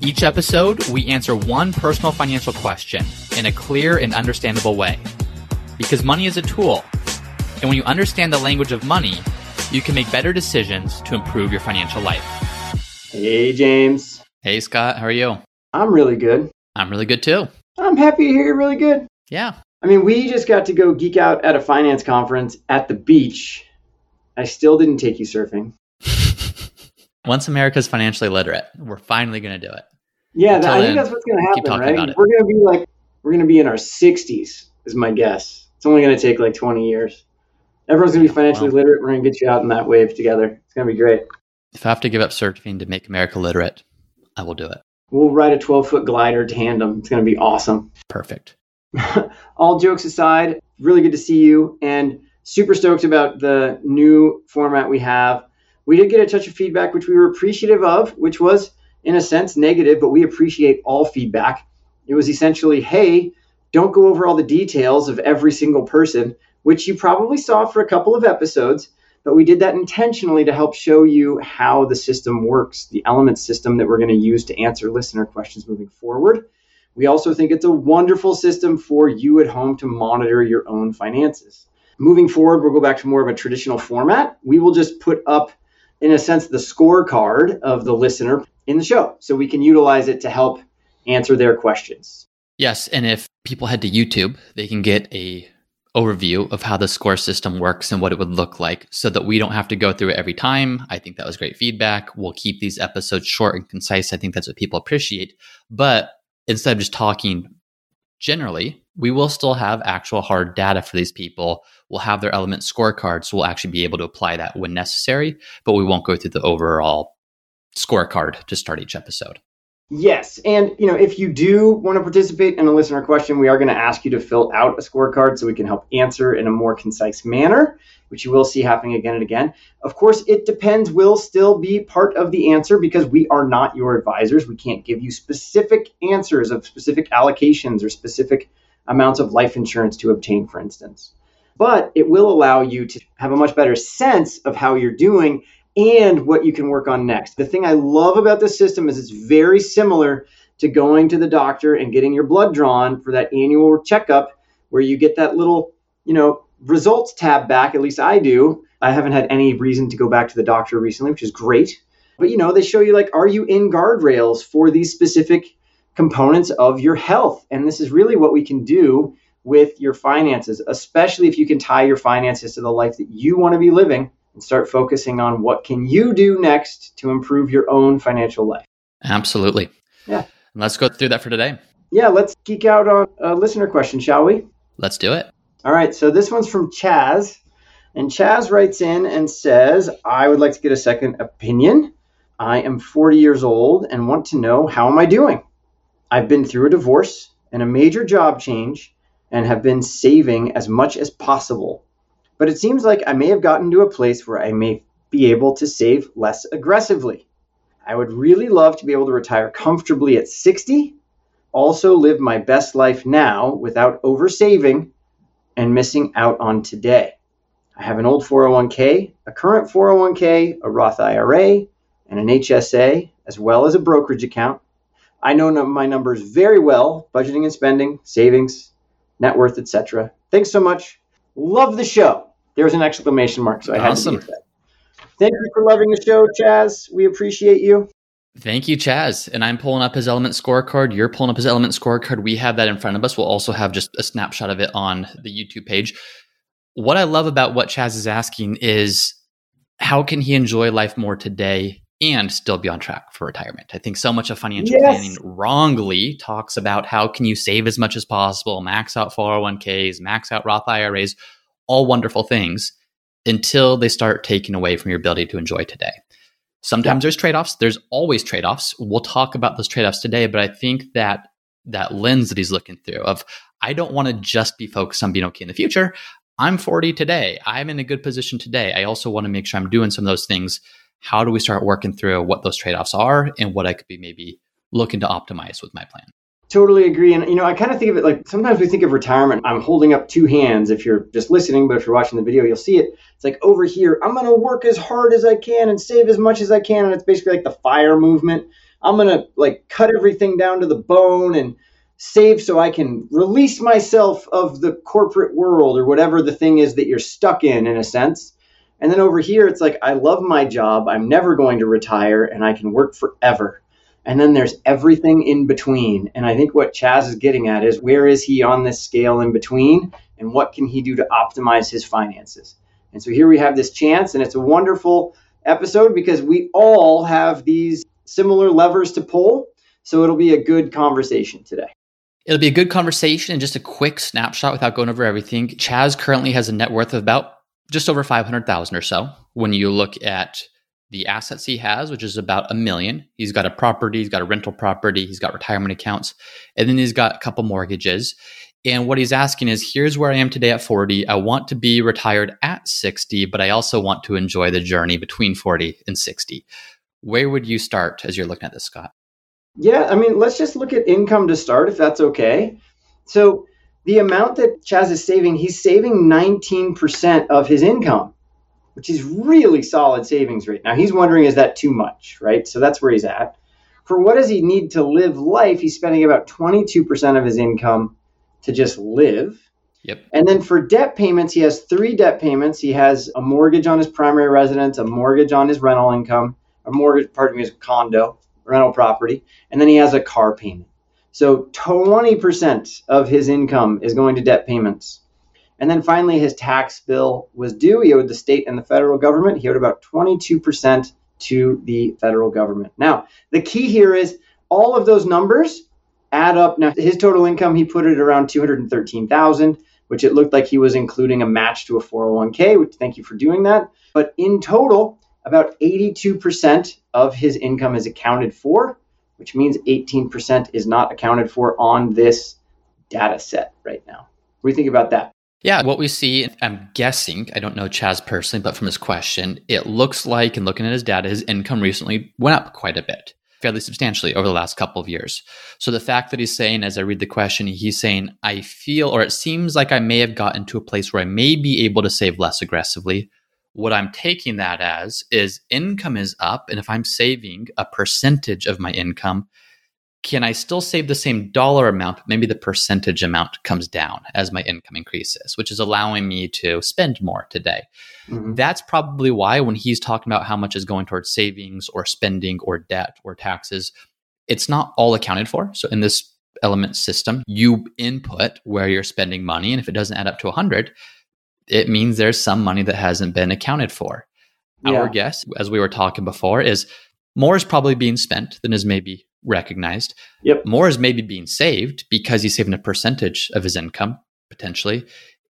Each episode, we answer one personal financial question in a clear and understandable way. Because money is a tool, and when you understand the language of money, you can make better decisions to improve your financial life. Hey, James. Hey, Scott, how are you? I'm really good. I'm really good too. I'm happy to hear you're really good. Yeah. I mean, we just got to go geek out at a finance conference at the beach. I still didn't take you surfing. Once America's financially literate, we're finally going to do it. Yeah, Until I think then, that's what's going to happen, right? We're going to be like, we're going to be in our 60s, is my guess. It's only going to take like 20 years. Everyone's going to be financially Wow. literate. We're going to get you out in that wave together. It's going to be great. If I have to give up surfing to make America literate, I will do it. We'll ride a 12 foot glider tandem. It's going to be awesome. Perfect. all jokes aside, really good to see you and super stoked about the new format we have. We did get a touch of feedback, which we were appreciative of, which was in a sense negative, but we appreciate all feedback. It was essentially, hey, don't go over all the details of every single person, which you probably saw for a couple of episodes, but we did that intentionally to help show you how the system works, the element system that we're going to use to answer listener questions moving forward. We also think it's a wonderful system for you at home to monitor your own finances. Moving forward, we'll go back to more of a traditional format. We will just put up, in a sense, the scorecard of the listener in the show so we can utilize it to help answer their questions. Yes, and if people head to YouTube, they can get a overview of how the score system works and what it would look like so that we don't have to go through it every time. I think that was great feedback. We'll keep these episodes short and concise. I think that's what people appreciate. But instead of just talking generally, we will still have actual hard data for these people. We'll have their element scorecard, so we'll actually be able to apply that when necessary, but we won't go through the overall scorecard to start each episode. Yes, and you know, if you do want to participate in a listener question, we are going to ask you to fill out a scorecard so we can help answer in a more concise manner, which you will see happening again and again. Of course, it depends will still be part of the answer because we are not your advisors. We can't give you specific answers of specific allocations or specific amounts of life insurance to obtain, for instance. But it will allow you to have a much better sense of how you're doing and what you can work on next. The thing I love about this system is it's very similar to going to the doctor and getting your blood drawn for that annual checkup where you get that little, you know, results tab back, at least I do. I haven't had any reason to go back to the doctor recently, which is great. But you know, they show you like are you in guardrails for these specific components of your health? And this is really what we can do with your finances, especially if you can tie your finances to the life that you want to be living and start focusing on what can you do next to improve your own financial life. Absolutely. Yeah. And let's go through that for today. Yeah, let's geek out on a listener question, shall we? Let's do it. All right, so this one's from Chaz. And Chaz writes in and says, I would like to get a second opinion. I am 40 years old and want to know how am I doing? I've been through a divorce and a major job change and have been saving as much as possible. But it seems like I may have gotten to a place where I may be able to save less aggressively. I would really love to be able to retire comfortably at 60, also live my best life now without oversaving and missing out on today. I have an old 401k, a current 401k, a Roth IRA, and an HSA, as well as a brokerage account. I know my numbers very well budgeting and spending, savings, net worth, etc. Thanks so much. Love the show. There's an exclamation mark, so I had Awesome. to that. Thank you for loving the show, Chaz. We appreciate you. Thank you, Chaz. And I'm pulling up his element scorecard. You're pulling up his element scorecard. We have that in front of us. We'll also have just a snapshot of it on the YouTube page. What I love about what Chaz is asking is how can he enjoy life more today and still be on track for retirement? I think so much of financial Yes. planning wrongly talks about how can you save as much as possible, max out 401ks, max out Roth IRAs, all wonderful things until they start taking away from your ability to enjoy today. Sometimes there's trade offs. There's always trade offs. We'll talk about those trade offs today, but I think that that lens that he's looking through of I don't want to just be focused on being okay in the future. I'm 40 today. I'm in a good position today. I also want to make sure I'm doing some of those things. How do we start working through what those trade-offs are and what I could be maybe looking to optimize with my plan? Totally agree. And, you know, I kind of think of it like sometimes we think of retirement. I'm holding up two hands if you're just listening, but if you're watching the video, you'll see it. It's like over here, I'm going to work as hard as I can and save as much as I can. And it's basically like the fire movement. I'm going to like cut everything down to the bone and save so I can release myself of the corporate world or whatever the thing is that you're stuck in, in a sense. And then over here, it's like, I love my job. I'm never going to retire and I can work forever. And then there's everything in between. And I think what Chaz is getting at is where is he on this scale in between? And what can he do to optimize his finances? And so here we have this chance, and it's a wonderful episode because we all have these similar levers to pull. So it'll be a good conversation today. It'll be a good conversation and just a quick snapshot without going over everything. Chaz currently has a net worth of about just over 500,000 or so. When you look at the assets he has, which is about a million. He's got a property, he's got a rental property, he's got retirement accounts, and then he's got a couple mortgages. And what he's asking is here's where I am today at 40. I want to be retired at 60, but I also want to enjoy the journey between 40 and 60. Where would you start as you're looking at this, Scott? Yeah, I mean, let's just look at income to start, if that's okay. So, the amount that Chaz is saving, he's saving 19% of his income which is really solid savings rate. Now he's wondering, is that too much, right? So that's where he's at. For what does he need to live life? He's spending about 22% of his income to just live. Yep. And then for debt payments, he has three debt payments. He has a mortgage on his primary residence, a mortgage on his rental income, a mortgage, pardon me, his condo, rental property, and then he has a car payment. So 20% of his income is going to debt payments. And then finally, his tax bill was due. He owed the state and the federal government. He owed about 22% to the federal government. Now, the key here is all of those numbers add up. Now, his total income, he put it around 213,000, which it looked like he was including a match to a 401k, which thank you for doing that. But in total, about 82% of his income is accounted for, which means 18% is not accounted for on this data set right now. What do you think about that? Yeah, what we see, I'm guessing, I don't know Chaz personally, but from his question, it looks like, and looking at his data, his income recently went up quite a bit, fairly substantially over the last couple of years. So the fact that he's saying, as I read the question, he's saying, I feel, or it seems like I may have gotten to a place where I may be able to save less aggressively. What I'm taking that as is income is up. And if I'm saving a percentage of my income, can I still save the same dollar amount? Maybe the percentage amount comes down as my income increases, which is allowing me to spend more today. Mm-hmm. That's probably why when he's talking about how much is going towards savings or spending or debt or taxes, it's not all accounted for. So in this element system, you input where you're spending money. And if it doesn't add up to 100, it means there's some money that hasn't been accounted for. Yeah. Our guess, as we were talking before, is more is probably being spent than is maybe recognized. Yep. More is maybe being saved because he's saving a percentage of his income potentially.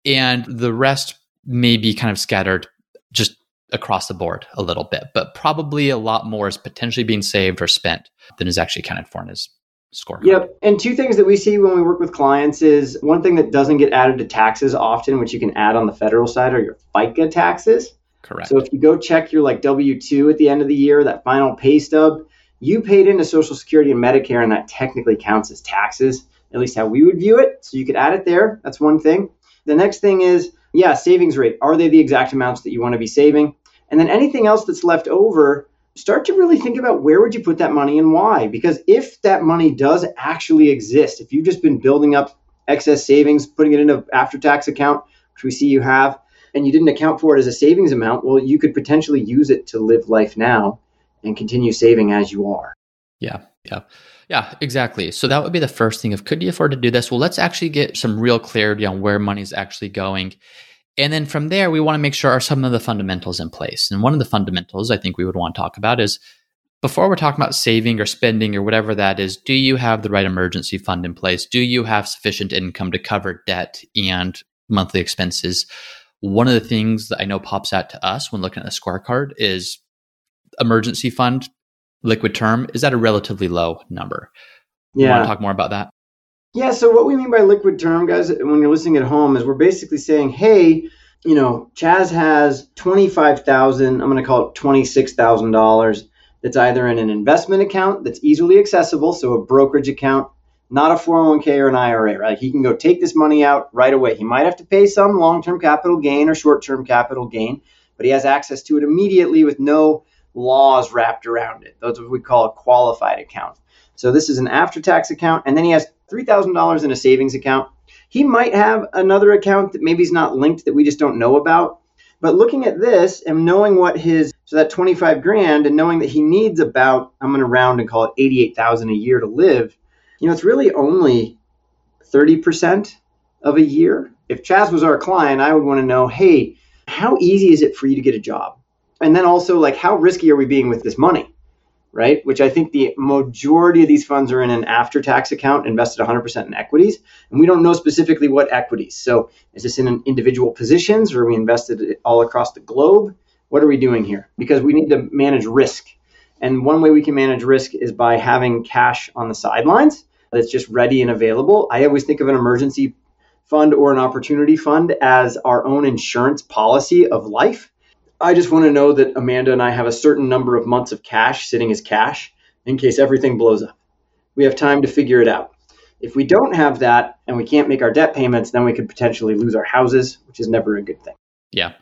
And the rest may be kind of scattered just across the board a little bit, but probably a lot more is potentially being saved or spent than is actually accounted for in his score. Yep. And two things that we see when we work with clients is one thing that doesn't get added to taxes often, which you can add on the federal side, are your FICA taxes. Correct. So if you go check your like W 2 at the end of the year, that final pay stub, you paid into Social Security and Medicare, and that technically counts as taxes, at least how we would view it. So you could add it there. That's one thing. The next thing is, yeah, savings rate. Are they the exact amounts that you want to be saving? And then anything else that's left over, start to really think about where would you put that money and why? Because if that money does actually exist, if you've just been building up excess savings, putting it in an after tax account, which we see you have, and you didn't account for it as a savings amount, well, you could potentially use it to live life now and continue saving as you are. Yeah, yeah. Yeah, exactly. So that would be the first thing of could you afford to do this? Well, let's actually get some real clarity on where money's actually going. And then from there, we want to make sure are some of the fundamentals in place. And one of the fundamentals I think we would want to talk about is before we're talking about saving or spending or whatever that is, do you have the right emergency fund in place? Do you have sufficient income to cover debt and monthly expenses? One of the things that I know pops out to us when looking at the scorecard is emergency fund liquid term is at a relatively low number. Yeah. You want to talk more about that? Yeah, so what we mean by liquid term, guys, when you're listening at home, is we're basically saying, hey, you know, Chaz has twenty-five thousand. I'm going to call it twenty-six thousand dollars. That's either in an investment account that's easily accessible, so a brokerage account, not a 401k or an IRA. Right? He can go take this money out right away. He might have to pay some long-term capital gain or short-term capital gain, but he has access to it immediately with no laws wrapped around it. Are what we call a qualified account. So this is an after-tax account, and then he has three thousand dollars in a savings account he might have another account that maybe is not linked that we just don't know about. But looking at this and knowing what his so that 25 grand and knowing that he needs about I'm going to round and call it 88,000 a year to live, you know, it's really only 30% of a year. If Chaz was our client, I would want to know, "Hey, how easy is it for you to get a job?" And then also like how risky are we being with this money? Right? Which I think the majority of these funds are in an after tax account invested 100% in equities. And we don't know specifically what equities. So is this in individual positions or we invested all across the globe? What are we doing here? Because we need to manage risk. And one way we can manage risk is by having cash on the sidelines that's just ready and available. I always think of an emergency fund or an opportunity fund as our own insurance policy of life I just want to know that Amanda and I have a certain number of months of cash sitting as cash in case everything blows up. We have time to figure it out. If we don't have that and we can't make our debt payments, then we could potentially lose our houses, which is never a good thing. Yeah.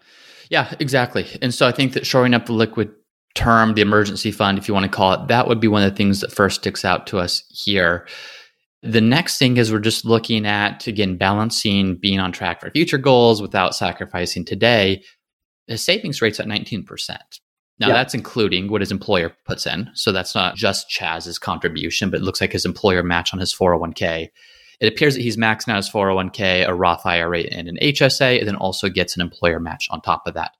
Yeah, exactly. And so I think that shoring up the liquid term, the emergency fund, if you want to call it, that would be one of the things that first sticks out to us here. The next thing is we're just looking at, again, balancing being on track for future goals without sacrificing today his savings rate's at 19%. Now, yeah. that's including what his employer puts in. So that's not just Chaz's contribution, but it looks like his employer match on his 401k. It appears that he's maxing out his 401k, a Roth IRA, and an HSA, and then also gets an employer match on top of that.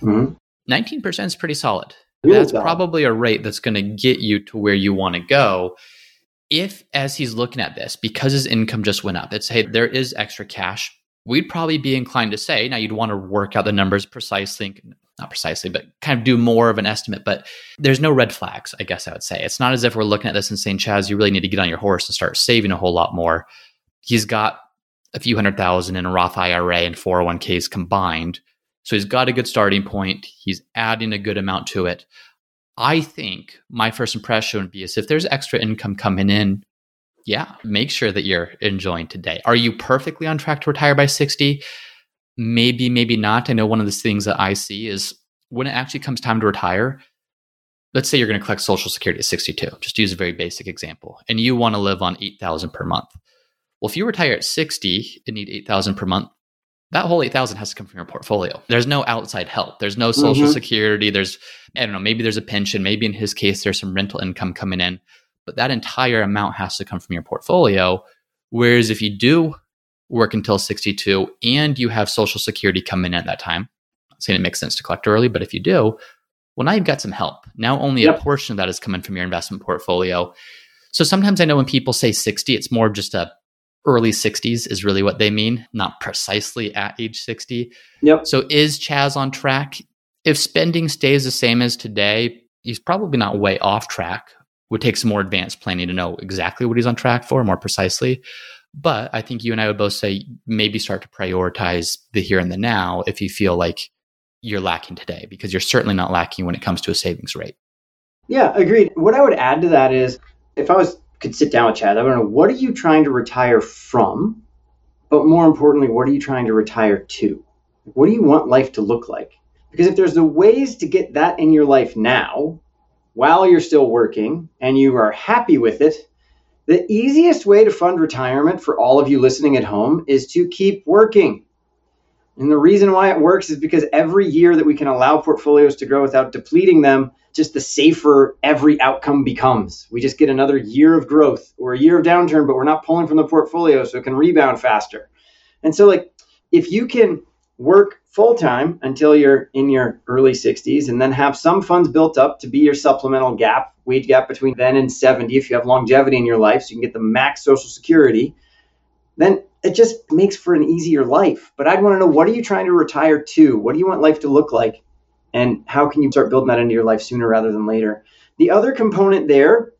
Mm-hmm. 19% is pretty solid. Really that's solid. probably a rate that's going to get you to where you want to go. If, as he's looking at this, because his income just went up, it's hey, there is extra cash we'd probably be inclined to say now you'd want to work out the numbers precisely not precisely but kind of do more of an estimate but there's no red flags i guess i would say. It's not as if we're looking at this and saying chaz you really need to get on your horse and start saving a whole lot more. He's got a few hundred thousand in a roth ira and 401ks combined so he's got a good starting point. He's adding a good amount to it. I think my first impression would be is if there's extra income coming in yeah, make sure that you're enjoying today. Are you perfectly on track to retire by 60? Maybe, maybe not. I know one of the things that I see is when it actually comes time to retire, let's say you're going to collect Social Security at 62, just to use a very basic example, and you want to live on 8,000 per month. Well, if you retire at 60 and need 8,000 per month, that whole 8,000 has to come from your portfolio. There's no outside help. There's no Social mm-hmm. Security. There's, I don't know, maybe there's a pension. Maybe in his case, there's some rental income coming in but that entire amount has to come from your portfolio. Whereas if you do work until 62 and you have Social Security come in at that time, I'm saying it makes sense to collect early, but if you do, well, now you've got some help. Now only yep. a portion of that is coming from your investment portfolio. So sometimes I know when people say 60, it's more just a early 60s is really what they mean, not precisely at age 60. Yep. So is Chaz on track? If spending stays the same as today, he's probably not way off track would take some more advanced planning to know exactly what he's on track for more precisely. But I think you and I would both say maybe start to prioritize the here and the now if you feel like you're lacking today, because you're certainly not lacking when it comes to a savings rate. Yeah, agreed. What I would add to that is if I was could sit down with Chad, I would know what are you trying to retire from? But more importantly, what are you trying to retire to? What do you want life to look like? Because if there's the ways to get that in your life now, while you're still working and you are happy with it, the easiest way to fund retirement for all of you listening at home is to keep working. And the reason why it works is because every year that we can allow portfolios to grow without depleting them, just the safer every outcome becomes. We just get another year of growth or a year of downturn, but we're not pulling from the portfolio so it can rebound faster. And so, like, if you can work full time until you're in your early 60s and then have some funds built up to be your supplemental gap, wage gap between then and 70 if you have longevity in your life so you can get the max social security, then it just makes for an easier life. But I'd want to know what are you trying to retire to? What do you want life to look like? And how can you start building that into your life sooner rather than later? The other component there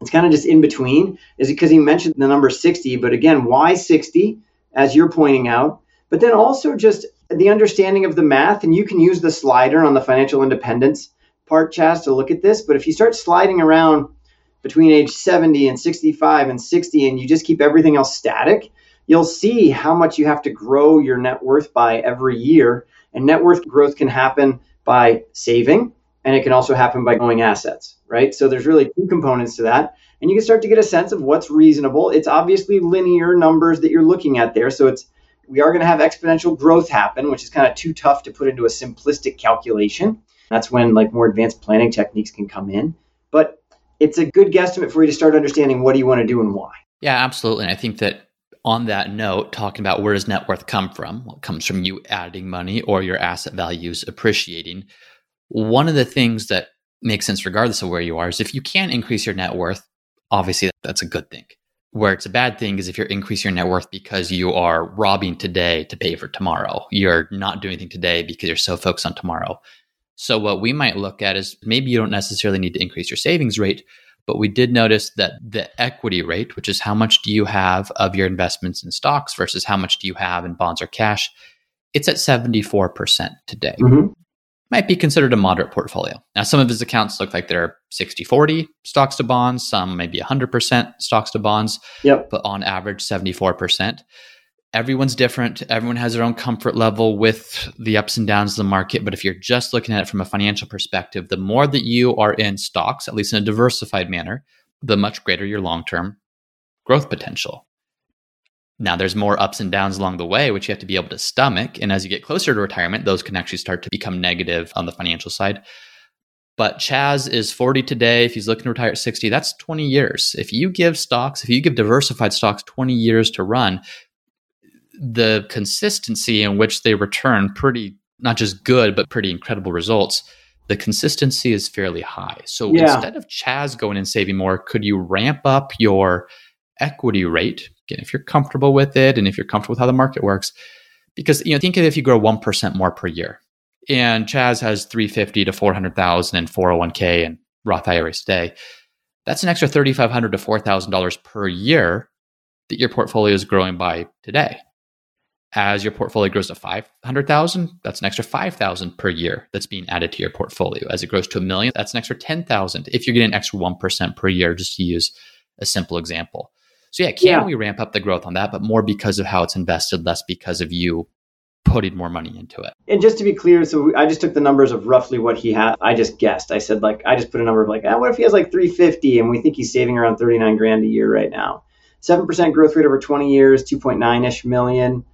it's kind of just in between. Is because he mentioned the number 60? But again, why 60, as you're pointing out? But then also just the understanding of the math, and you can use the slider on the financial independence part, Chaz, to look at this. But if you start sliding around between age 70 and 65 and 60, and you just keep everything else static, you'll see how much you have to grow your net worth by every year. And net worth growth can happen by saving, and it can also happen by growing assets, right? So there's really two components to that. And you can start to get a sense of what's reasonable. It's obviously linear numbers that you're looking at there. So it's we are going to have exponential growth happen, which is kind of too tough to put into a simplistic calculation. That's when like more advanced planning techniques can come in. But it's a good guesstimate for you to start understanding what do you want to do and why. Yeah, absolutely. And I think that on that note, talking about where does net worth come from? Well, it comes from you adding money or your asset values appreciating. One of the things that makes sense regardless of where you are is if you can increase your net worth, obviously that's a good thing. Where it's a bad thing is if you're increasing your net worth because you are robbing today to pay for tomorrow. You're not doing anything today because you're so focused on tomorrow. So, what we might look at is maybe you don't necessarily need to increase your savings rate, but we did notice that the equity rate, which is how much do you have of your investments in stocks versus how much do you have in bonds or cash, it's at 74% today. Mm-hmm. Might be considered a moderate portfolio. Now, some of his accounts look like they're 60 40 stocks to bonds, some maybe 100% stocks to bonds, yep. but on average, 74% everyone's different. Everyone has their own comfort level with the ups and downs of the market. But if you're just looking at it from a financial perspective, the more that you are in stocks, at least in a diversified manner, the much greater your long term growth potential. Now, there's more ups and downs along the way, which you have to be able to stomach. And as you get closer to retirement, those can actually start to become negative on the financial side. But Chaz is 40 today. If he's looking to retire at 60, that's 20 years. If you give stocks, if you give diversified stocks 20 years to run, the consistency in which they return pretty not just good but pretty incredible results the consistency is fairly high so yeah. instead of chaz going and saving more could you ramp up your equity rate again if you're comfortable with it and if you're comfortable with how the market works because you know think of if you grow 1% more per year and chaz has 350 to 400000 in 401k and roth iras today that's an extra 3500 to $4000 per year that your portfolio is growing by today as your portfolio grows to 500,000, that's an extra 5,000 per year that's being added to your portfolio. As it grows to a million, that's an extra 10,000 if you're getting an extra 1% per year, just to use a simple example. So, yeah, can yeah. we ramp up the growth on that, but more because of how it's invested, less because of you putting more money into it. And just to be clear, so I just took the numbers of roughly what he had. I just guessed. I said, like, I just put a number of like, ah, what if he has like 350 and we think he's saving around 39 grand a year right now? 7% growth rate over 20 years, 2.9 ish million.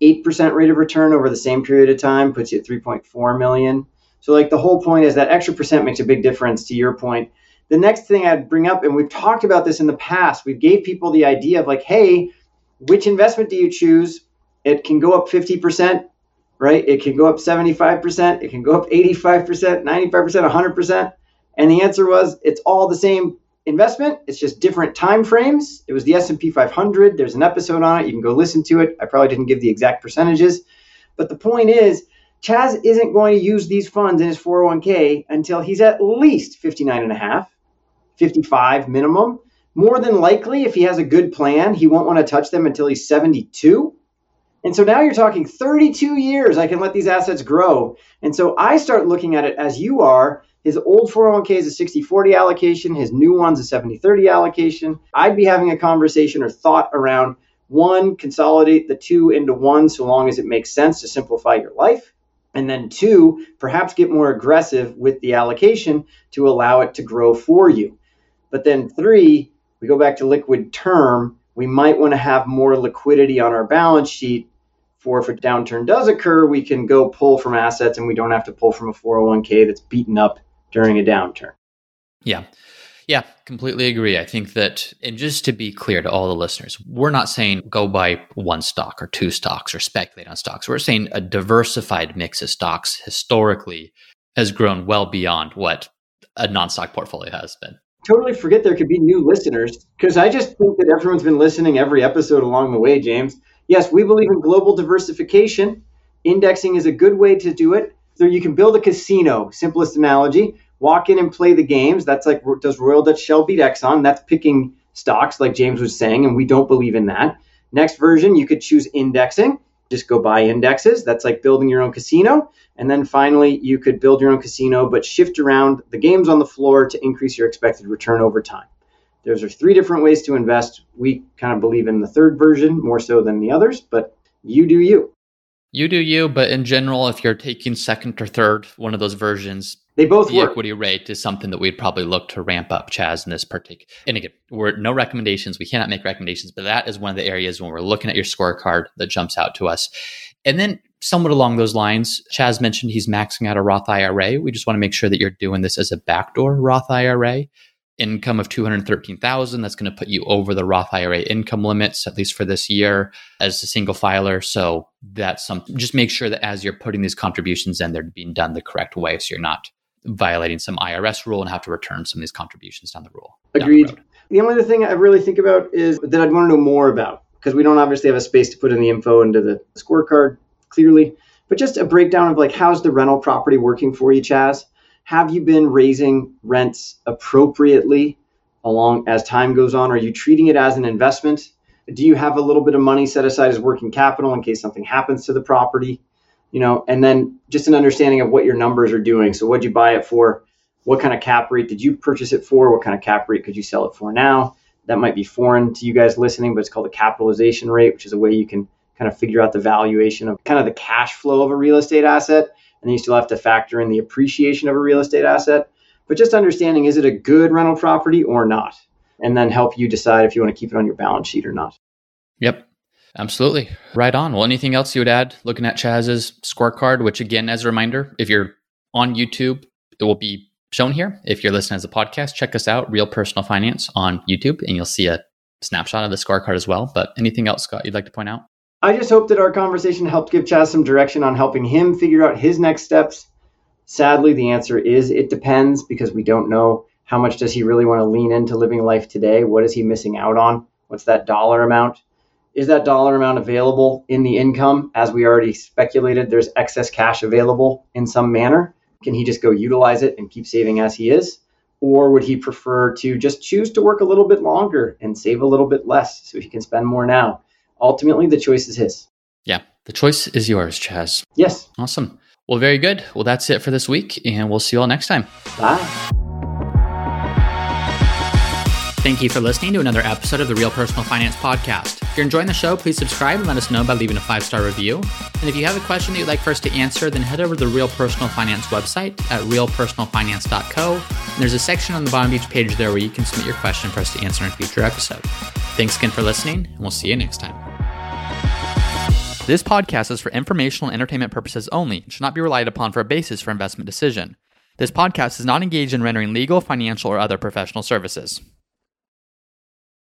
8% rate of return over the same period of time puts you at 3.4 million. So like the whole point is that extra percent makes a big difference to your point. The next thing I'd bring up, and we've talked about this in the past, we gave people the idea of like, hey, which investment do you choose? It can go up 50%, right? It can go up 75%, it can go up 85%, 95%, 100%. And the answer was it's all the same investment. It's just different time frames. It was the S&P 500. There's an episode on it. You can go listen to it. I probably didn't give the exact percentages, but the point is Chaz isn't going to use these funds in his 401k until he's at least 59 and a half, 55 minimum. More than likely, if he has a good plan, he won't want to touch them until he's 72. And so now you're talking 32 years I can let these assets grow. And so I start looking at it as you are his old 401k is a 60 40 allocation, his new one's a 70 30 allocation. I'd be having a conversation or thought around one, consolidate the two into one so long as it makes sense to simplify your life. And then two, perhaps get more aggressive with the allocation to allow it to grow for you. But then three, we go back to liquid term. We might want to have more liquidity on our balance sheet for if a downturn does occur, we can go pull from assets and we don't have to pull from a 401k that's beaten up during a downturn. Yeah. Yeah, completely agree. I think that, and just to be clear to all the listeners, we're not saying go buy one stock or two stocks or speculate on stocks. We're saying a diversified mix of stocks historically has grown well beyond what a non stock portfolio has been. Totally forget there could be new listeners because I just think that everyone's been listening every episode along the way, James. Yes, we believe in global diversification. Indexing is a good way to do it. So you can build a casino, simplest analogy, walk in and play the games. That's like does Royal Dutch Shell beat Exxon? That's picking stocks, like James was saying, and we don't believe in that. Next version, you could choose indexing. Just go buy indexes. That's like building your own casino. And then finally, you could build your own casino, but shift around the games on the floor to increase your expected return over time. Those are three different ways to invest. We kind of believe in the third version more so than the others, but you do you. You do you, but in general, if you're taking second or third, one of those versions, they both the work. equity rate is something that we'd probably look to ramp up Chaz in this particular. And again, we're no recommendations. We cannot make recommendations, but that is one of the areas when we're looking at your scorecard that jumps out to us. And then somewhat along those lines, Chaz mentioned he's maxing out a Roth IRA. We just want to make sure that you're doing this as a backdoor Roth IRA income of 213,000 that's going to put you over the Roth IRA income limits at least for this year as a single filer. So that's something just make sure that as you're putting these contributions in they're being done the correct way so you're not violating some IRS rule and have to return some of these contributions down the rule agreed. the, the only other thing I really think about is that I'd want to know more about because we don't obviously have a space to put in the info into the scorecard clearly but just a breakdown of like how's the rental property working for you Chaz have you been raising rents appropriately along as time goes on? Are you treating it as an investment? Do you have a little bit of money set aside as working capital in case something happens to the property? You know, and then just an understanding of what your numbers are doing. So, what'd you buy it for? What kind of cap rate did you purchase it for? What kind of cap rate could you sell it for now? That might be foreign to you guys listening, but it's called a capitalization rate, which is a way you can kind of figure out the valuation of kind of the cash flow of a real estate asset and you still have to factor in the appreciation of a real estate asset. But just understanding is it a good rental property or not? And then help you decide if you want to keep it on your balance sheet or not. Yep. Absolutely. Right on. Well, anything else you would add looking at Chaz's scorecard, which again, as a reminder, if you're on YouTube, it will be shown here. If you're listening as a podcast, check us out, Real Personal Finance on YouTube, and you'll see a snapshot of the scorecard as well. But anything else, Scott, you'd like to point out? I just hope that our conversation helped give Chaz some direction on helping him figure out his next steps. Sadly, the answer is it depends because we don't know how much does he really want to lean into living life today? What is he missing out on? What's that dollar amount? Is that dollar amount available in the income? As we already speculated, there's excess cash available in some manner. Can he just go utilize it and keep saving as he is? Or would he prefer to just choose to work a little bit longer and save a little bit less so he can spend more now? Ultimately the choice is his. Yeah, the choice is yours, Chaz. Yes. Awesome. Well, very good. Well, that's it for this week, and we'll see you all next time. Bye. Thank you for listening to another episode of the Real Personal Finance Podcast. If you're enjoying the show, please subscribe and let us know by leaving a five star review. And if you have a question that you'd like for us to answer, then head over to the Real Personal Finance website at realpersonalfinance.co. And there's a section on the bottom of each page there where you can submit your question for us to answer in a future episode. Thanks again for listening, and we'll see you next time. This podcast is for informational and entertainment purposes only and should not be relied upon for a basis for investment decision. This podcast is not engaged in rendering legal, financial, or other professional services.